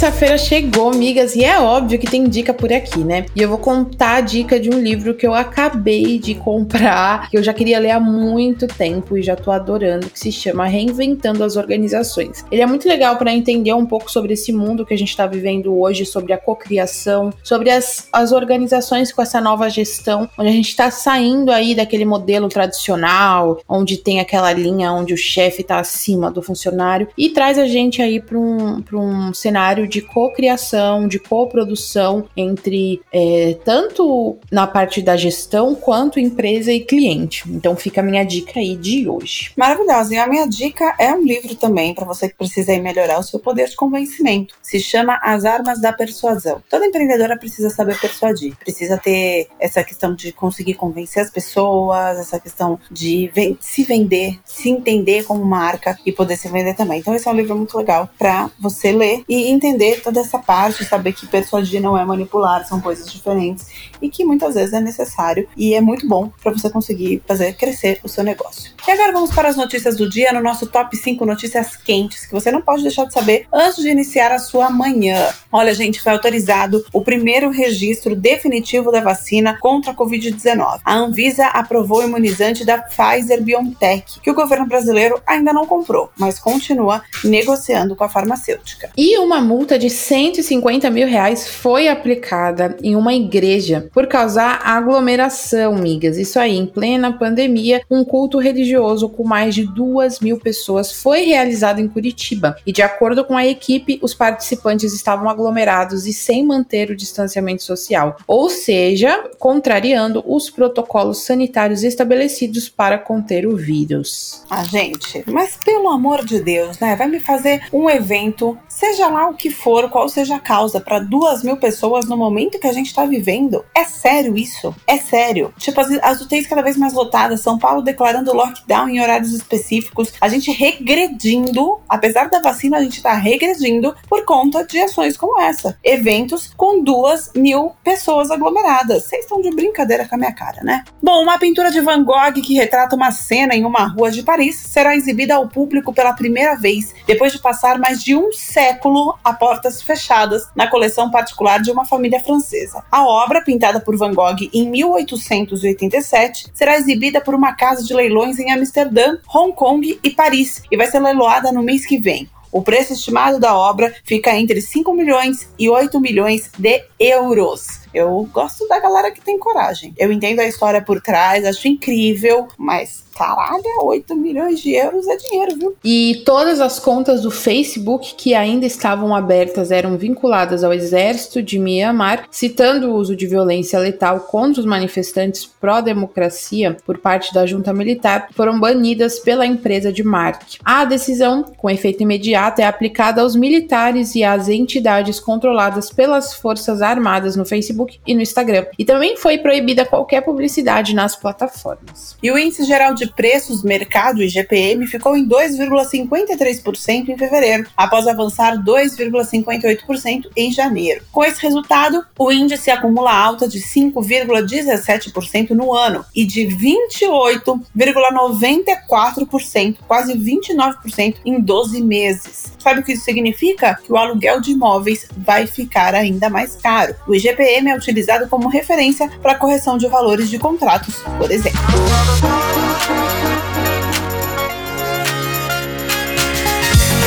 Terça-feira chegou, amigas, e é óbvio que tem dica por aqui, né? E eu vou contar a dica de um livro que eu acabei de comprar, que eu já queria ler há muito tempo e já tô adorando, que se chama Reinventando as Organizações. Ele é muito legal para entender um pouco sobre esse mundo que a gente tá vivendo hoje, sobre a cocriação, sobre as, as organizações com essa nova gestão, onde a gente tá saindo aí daquele modelo tradicional, onde tem aquela linha onde o chefe tá acima do funcionário e traz a gente aí para um, pra um cenário cenário de cocriação, de coprodução entre é, tanto na parte da gestão quanto empresa e cliente. Então fica a minha dica aí de hoje. Maravilhosa. E a minha dica é um livro também para você que precisa melhorar o seu poder de convencimento. Se chama As Armas da Persuasão. Toda empreendedora precisa saber persuadir, precisa ter essa questão de conseguir convencer as pessoas, essa questão de se vender, se entender como marca e poder se vender também. Então esse é um livro muito legal para você ler e entender toda essa parte, saber que persuadir não é manipular, são coisas diferentes e que muitas vezes é necessário e é muito bom para você conseguir fazer crescer o seu negócio. E agora vamos para as notícias do dia no nosso top 5 notícias quentes que você não pode deixar de saber antes de iniciar a sua manhã. Olha, gente, foi autorizado o primeiro registro definitivo da vacina contra a Covid-19. A Anvisa aprovou o imunizante da Pfizer BioNTech, que o governo brasileiro ainda não comprou, mas continua negociando com a farmacêutica. E uma multa de 150 mil reais foi aplicada em uma igreja por causar aglomeração, migas. Isso aí, em plena pandemia, um culto religioso com mais de duas mil pessoas foi realizado em Curitiba. E de acordo com a equipe, os participantes estavam aglomerados e sem manter o distanciamento social, ou seja, contrariando os protocolos sanitários estabelecidos para conter o vírus. Ah, gente, mas pelo amor de Deus, né? Vai me fazer um evento, seja lá o que for, qual seja a causa, para duas mil pessoas no momento que a gente está vivendo. É sério isso? É sério. Tipo, as, as UTIs cada vez mais lotadas, São Paulo declarando lockdown em horários específicos, a gente regredindo, apesar da vacina, a gente está regredindo por conta de ações como essa. Eventos com duas mil pessoas aglomeradas. Vocês estão de brincadeira com a minha cara, né? Bom, uma pintura de Van Gogh que retrata uma cena em uma rua de Paris será exibida ao público pela primeira vez, depois de passar mais de um século a portas fechadas na coleção particular de uma família francesa. A obra, pintada por Van Gogh em 1887, será exibida por uma casa de leilões em Amsterdã, Hong Kong e Paris e vai ser leiloada no mês que vem. O preço estimado da obra fica entre 5 milhões e 8 milhões de euros. Eu gosto da galera que tem coragem. Eu entendo a história por trás, acho incrível, mas caralho, 8 milhões de euros é dinheiro, viu? E todas as contas do Facebook que ainda estavam abertas eram vinculadas ao exército de Myanmar, citando o uso de violência letal contra os manifestantes pró-democracia por parte da junta militar, foram banidas pela empresa de Mark. A decisão, com efeito imediato, é aplicada aos militares e às entidades controladas pelas Forças Armadas no Facebook e no Instagram. E também foi proibida qualquer publicidade nas plataformas. E o índice geral de preços mercado IGPM ficou em 2,53% em fevereiro, após avançar 2,58% em janeiro. Com esse resultado, o índice acumula alta de 5,17% no ano e de 28,94%, quase 29% em 12 meses. Sabe o que isso significa? Que o aluguel de imóveis vai ficar ainda mais caro. O IGPM é utilizado como referência para correção de valores de contratos, por exemplo.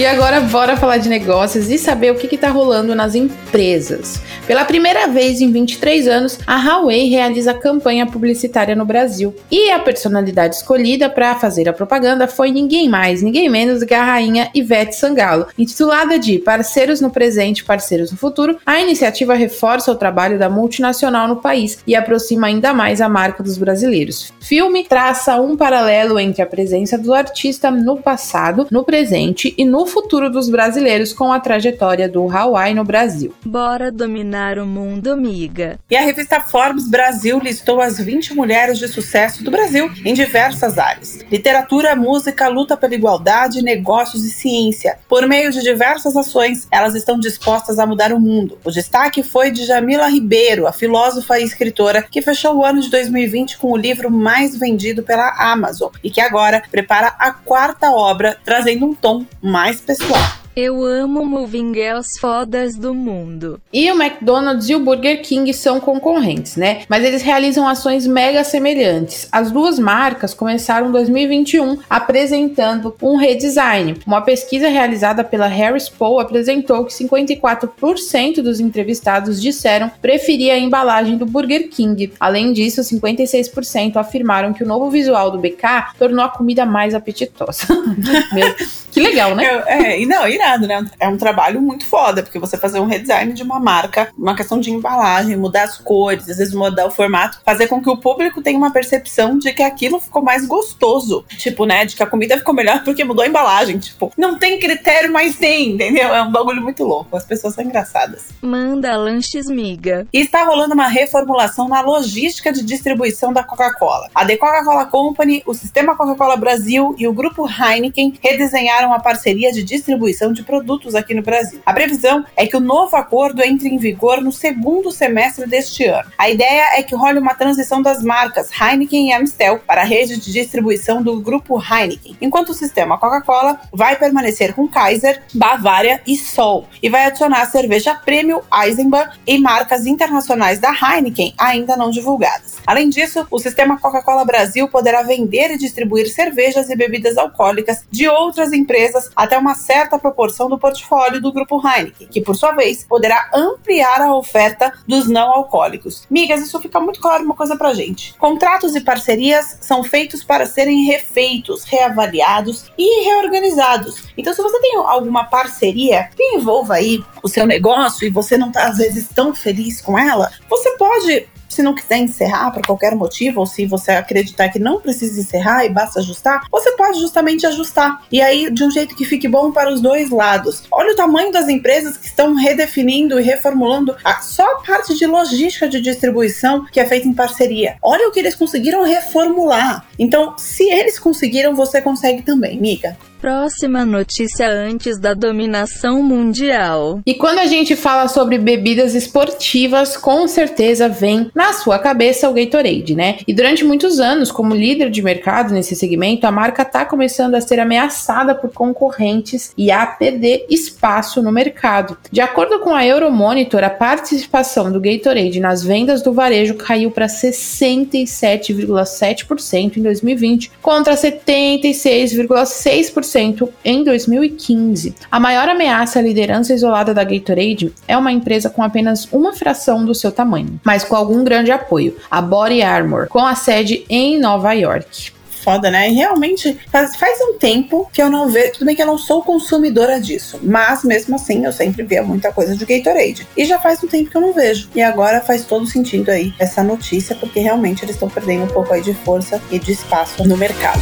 E agora bora falar de negócios e saber o que está rolando nas empresas. Pela primeira vez em 23 anos, a Huawei realiza campanha publicitária no Brasil. E a personalidade escolhida para fazer a propaganda foi ninguém mais, ninguém menos que a rainha Ivete Sangalo. Intitulada de Parceiros no Presente, Parceiros no Futuro, a iniciativa reforça o trabalho da multinacional no país e aproxima ainda mais a marca dos brasileiros. Filme traça um paralelo entre a presença do artista no passado, no presente e no futuro dos brasileiros com a trajetória do Hawaii no Brasil. Bora dominar o mundo, amiga. E a revista Forbes Brasil listou as 20 mulheres de sucesso do Brasil em diversas áreas: literatura, música, luta pela igualdade, negócios e ciência. Por meio de diversas ações, elas estão dispostas a mudar o mundo. O destaque foi de Jamila Ribeiro, a filósofa e escritora que fechou o ano de 2020 com o livro mais vendido pela Amazon e que agora prepara a quarta obra, trazendo um tom mais especial. Eu amo moving girls fodas do mundo. E o McDonald's e o Burger King são concorrentes, né? Mas eles realizam ações mega semelhantes. As duas marcas começaram 2021 apresentando um redesign. Uma pesquisa realizada pela Harris Poll apresentou que 54% dos entrevistados disseram preferir a embalagem do Burger King. Além disso, 56% afirmaram que o novo visual do BK tornou a comida mais apetitosa. Meu, que legal, né? É, é, não, irado, né? É um trabalho muito foda, porque você fazer um redesign de uma marca, uma questão de embalagem, mudar as cores, às vezes mudar o formato, fazer com que o público tenha uma percepção de que aquilo ficou mais gostoso. Tipo, né? De que a comida ficou melhor porque mudou a embalagem. Tipo, não tem critério, mas tem, entendeu? É um bagulho muito louco. As pessoas são engraçadas. Manda lanches, miga. E está rolando uma reformulação na logística de distribuição da Coca-Cola. A The Coca-Cola Company, o Sistema Coca-Cola Brasil e o grupo Heineken redesenharam uma parceria de distribuição de produtos aqui no Brasil. A previsão é que o novo acordo entre em vigor no segundo semestre deste ano. A ideia é que role uma transição das marcas Heineken e Amstel para a rede de distribuição do grupo Heineken, enquanto o sistema Coca-Cola vai permanecer com Kaiser, Bavária e Sol, e vai adicionar a cerveja Premium Eisenbahn e marcas internacionais da Heineken ainda não divulgadas. Além disso, o sistema Coca-Cola Brasil poderá vender e distribuir cervejas e bebidas alcoólicas de outras empresas até uma certa proporção do portfólio do grupo Heineken, que por sua vez poderá ampliar a oferta dos não alcoólicos. Migas, isso fica muito claro uma coisa pra gente. Contratos e parcerias são feitos para serem refeitos, reavaliados e reorganizados. Então, se você tem alguma parceria que envolva aí o seu negócio e você não tá às vezes tão feliz com ela, você pode se não quiser encerrar por qualquer motivo, ou se você acreditar que não precisa encerrar e basta ajustar, você pode justamente ajustar. E aí, de um jeito que fique bom para os dois lados. Olha o tamanho das empresas que estão redefinindo e reformulando a, só a parte de logística de distribuição que é feita em parceria. Olha o que eles conseguiram reformular. Então, se eles conseguiram, você consegue também, miga. Próxima notícia antes da dominação mundial. E quando a gente fala sobre bebidas esportivas, com certeza vem na sua cabeça o Gatorade, né? E durante muitos anos, como líder de mercado nesse segmento, a marca está começando a ser ameaçada por concorrentes e a perder espaço no mercado. De acordo com a Euromonitor, a participação do Gatorade nas vendas do varejo caiu para 67,7% em 2020 contra 76,6% em 2015. A maior ameaça à liderança isolada da Gatorade é uma empresa com apenas uma fração do seu tamanho, mas com algum grande apoio, a Body Armor, com a sede em Nova York foda, né? E realmente faz, faz um tempo que eu não vejo. Tudo bem que eu não sou consumidora disso, mas mesmo assim eu sempre via muita coisa de Gatorade. E já faz um tempo que eu não vejo. E agora faz todo sentido aí essa notícia, porque realmente eles estão perdendo um pouco aí de força e de espaço no mercado.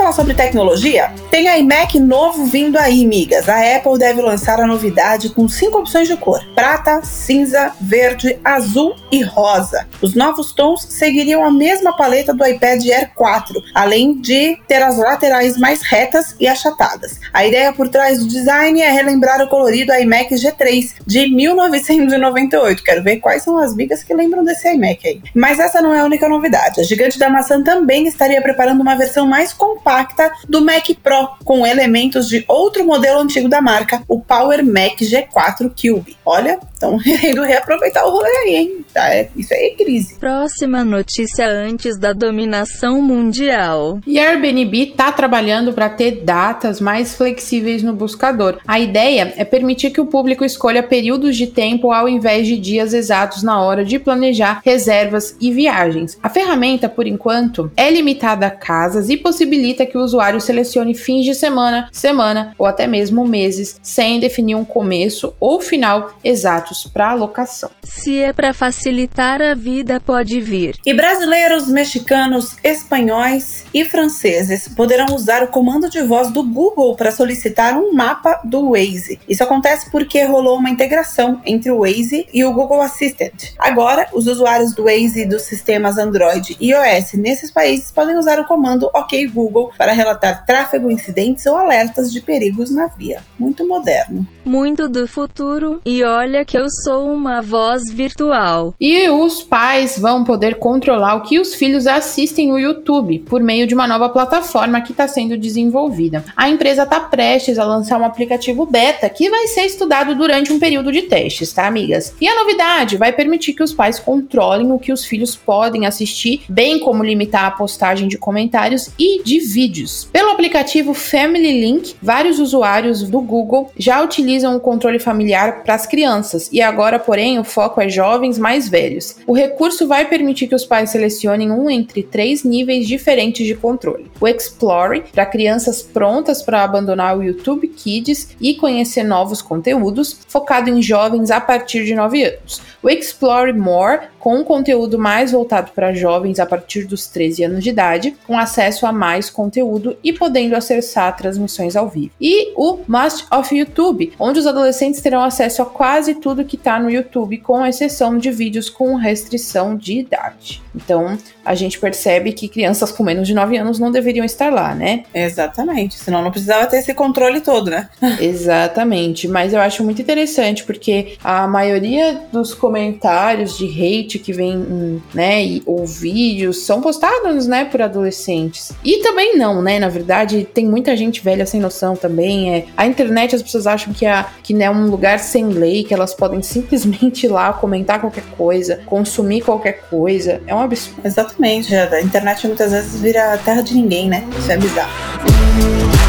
Falar sobre tecnologia? Tem iMac novo vindo aí, migas. A Apple deve lançar a novidade com cinco opções de cor: prata, cinza, verde, azul e rosa. Os novos tons seguiriam a mesma paleta do iPad Air 4, além de ter as laterais mais retas e achatadas. A ideia por trás do design é relembrar o colorido iMac G3 de 1998. Quero ver quais são as migas que lembram desse iMac aí. Mas essa não é a única novidade. A gigante da maçã também estaria preparando uma versão mais mais compacta do Mac Pro, com elementos de outro modelo antigo da marca, o Power Mac G4 Cube. Olha, Estão querendo reaproveitar o rolê aí, hein? Tá, é, isso aí é crise. Próxima notícia antes da dominação mundial. E a Airbnb tá trabalhando para ter datas mais flexíveis no buscador. A ideia é permitir que o público escolha períodos de tempo ao invés de dias exatos na hora de planejar reservas e viagens. A ferramenta, por enquanto, é limitada a casas e possibilita que o usuário selecione fins de semana, semana ou até mesmo meses, sem definir um começo ou final para alocação. Se é para facilitar a vida, pode vir. E brasileiros, mexicanos, espanhóis e franceses poderão usar o comando de voz do Google para solicitar um mapa do Waze. Isso acontece porque rolou uma integração entre o Waze e o Google Assistant. Agora, os usuários do Waze e dos sistemas Android e iOS nesses países podem usar o comando OK Google para relatar tráfego, incidentes ou alertas de perigos na via. Muito moderno. Muito do futuro. E olha que eu sou uma voz virtual. E os pais vão poder controlar o que os filhos assistem no YouTube por meio de uma nova plataforma que está sendo desenvolvida. A empresa está prestes a lançar um aplicativo beta que vai ser estudado durante um período de testes, tá, amigas? E a novidade vai permitir que os pais controlem o que os filhos podem assistir, bem como limitar a postagem de comentários e de vídeos. Pelo aplicativo Family Link, vários usuários do Google já utilizam o controle familiar para as crianças e agora, porém, o foco é jovens mais velhos. O recurso vai permitir que os pais selecionem um entre três níveis diferentes de controle: o Explore para crianças prontas para abandonar o YouTube Kids e conhecer novos conteúdos, focado em jovens a partir de 9 anos. O Explore More, com um conteúdo mais voltado para jovens a partir dos 13 anos de idade, com acesso a mais conteúdo e podendo acessar transmissões ao vivo. E o Must of YouTube, onde os adolescentes terão acesso a quase tudo que está no YouTube, com exceção de vídeos com restrição de idade. Então, a gente percebe que crianças com menos de 9 anos não deveriam estar lá, né? Exatamente, senão não precisava ter esse controle todo, né? Exatamente, mas eu acho muito interessante porque a maioria dos comentários de hate que vem, né, ou vídeos são postados, né, por adolescentes. E também não, né, na verdade, tem muita gente velha sem noção também. É, a internet as pessoas acham que, a, que é um lugar sem lei, que elas podem simplesmente ir lá comentar qualquer coisa, consumir qualquer coisa. É um absurdo. Exatamente, a internet muitas vezes vira terra de ninguém, né? Isso é bizarro.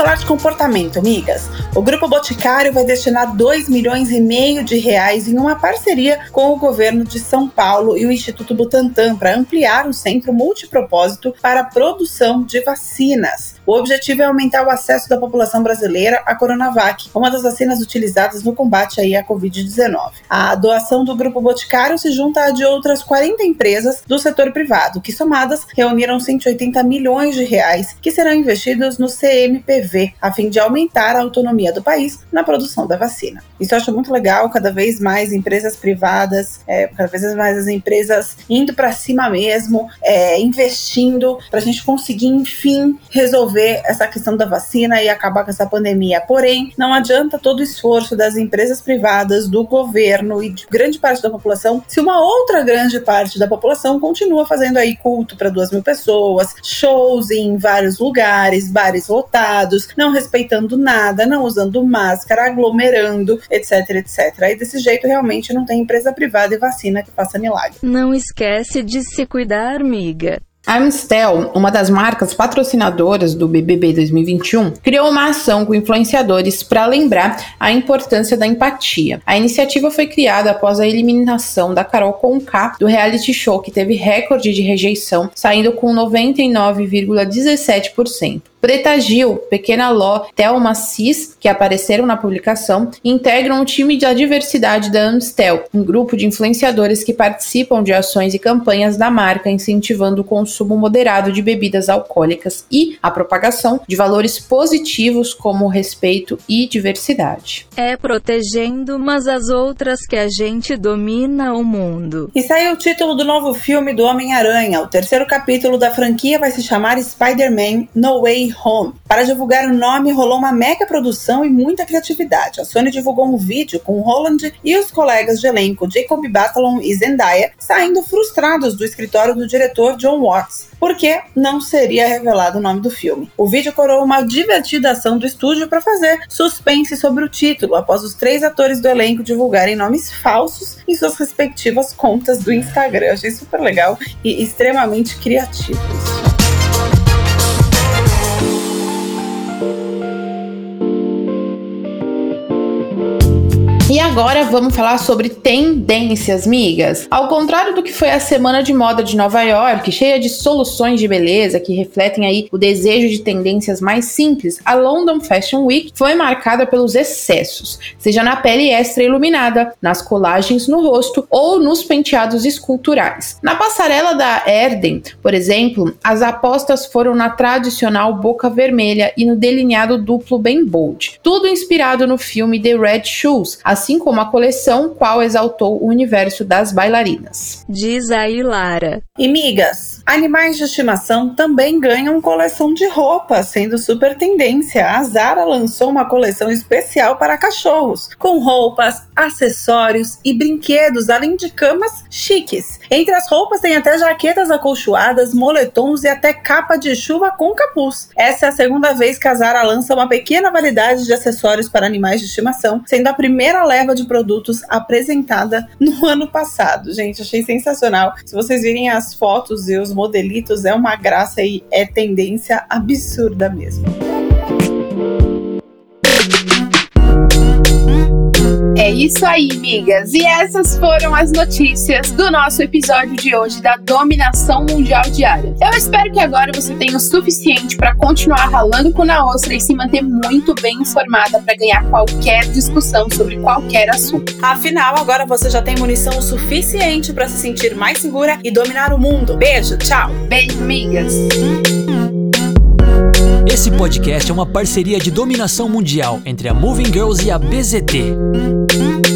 Falar de comportamento, amigas. O Grupo Boticário vai destinar 2 milhões e meio de reais em uma parceria com o governo de São Paulo e o Instituto Butantan para ampliar o centro multipropósito para a produção de vacinas. O objetivo é aumentar o acesso da população brasileira à Coronavac, uma das vacinas utilizadas no combate aí à Covid-19. A doação do Grupo Boticário se junta à de outras 40 empresas do setor privado, que somadas reuniram 180 milhões de reais que serão investidos no CMPV, a fim de aumentar a autonomia do país na produção da vacina. Isso eu acho muito legal, cada vez mais empresas privadas, é, cada vez mais as empresas indo para cima mesmo, é, investindo para a gente conseguir, enfim, resolver resolver essa questão da vacina e acabar com essa pandemia. Porém, não adianta todo o esforço das empresas privadas, do governo e de grande parte da população se uma outra grande parte da população continua fazendo aí culto para duas mil pessoas, shows em vários lugares, bares lotados, não respeitando nada, não usando máscara, aglomerando, etc, etc. Aí desse jeito realmente não tem empresa privada e vacina que faça milagre. Não esquece de se cuidar, amiga. A Amstel, uma das marcas patrocinadoras do BBB 2021, criou uma ação com influenciadores para lembrar a importância da empatia. A iniciativa foi criada após a eliminação da Carol Conká do reality show que teve recorde de rejeição, saindo com 99,17%. Preta Gil, Pequena Ló, Thelma Cis, que apareceram na publicação, integram o time da diversidade da Amstel, um grupo de influenciadores que participam de ações e campanhas da marca incentivando o consumo moderado de bebidas alcoólicas e a propagação de valores positivos como respeito e diversidade. É protegendo umas as outras que a gente domina o mundo. E saiu o título do novo filme do Homem-Aranha. O terceiro capítulo da franquia vai se chamar Spider-Man No Way Home. Para divulgar o nome, rolou uma mega produção e muita criatividade. A Sony divulgou um vídeo com Holland e os colegas de elenco Jacob Batalon e Zendaya saindo frustrados do escritório do diretor John Watts, porque não seria revelado o nome do filme. O vídeo coroou uma divertida ação do estúdio para fazer suspense sobre o título, após os três atores do elenco divulgarem nomes falsos em suas respectivas contas do Instagram. Eu achei super legal e extremamente criativo. E agora vamos falar sobre tendências, migas. Ao contrário do que foi a semana de moda de Nova York, cheia de soluções de beleza que refletem aí o desejo de tendências mais simples, a London Fashion Week foi marcada pelos excessos, seja na pele extra iluminada, nas colagens no rosto ou nos penteados esculturais. Na passarela da Erden, por exemplo, as apostas foram na tradicional boca vermelha e no delineado duplo bem bold, tudo inspirado no filme The Red Shoes, assim como a coleção qual exaltou o universo das bailarinas. Diz aí Lara. E migas, animais de estimação também ganham coleção de roupas, sendo super tendência. A Zara lançou uma coleção especial para cachorros, com roupas, acessórios e brinquedos, além de camas chiques. Entre as roupas tem até jaquetas acolchoadas, moletons e até capa de chuva com capuz. Essa é a segunda vez que a Zara lança uma pequena variedade de acessórios para animais de estimação, sendo a primeira leva de produtos apresentada no ano passado. Gente, achei sensacional. Se vocês virem as fotos e os modelitos, é uma graça e é tendência absurda mesmo. É isso aí, migas. E essas foram as notícias do nosso episódio de hoje da dominação mundial diária. Eu espero que agora você tenha o suficiente para continuar ralando com na ostra e se manter muito bem informada para ganhar qualquer discussão sobre qualquer assunto. Afinal, agora você já tem munição o suficiente para se sentir mais segura e dominar o mundo. Beijo, tchau. Beijo, migas. Esse podcast é uma parceria de dominação mundial entre a Moving Girls e a BZT.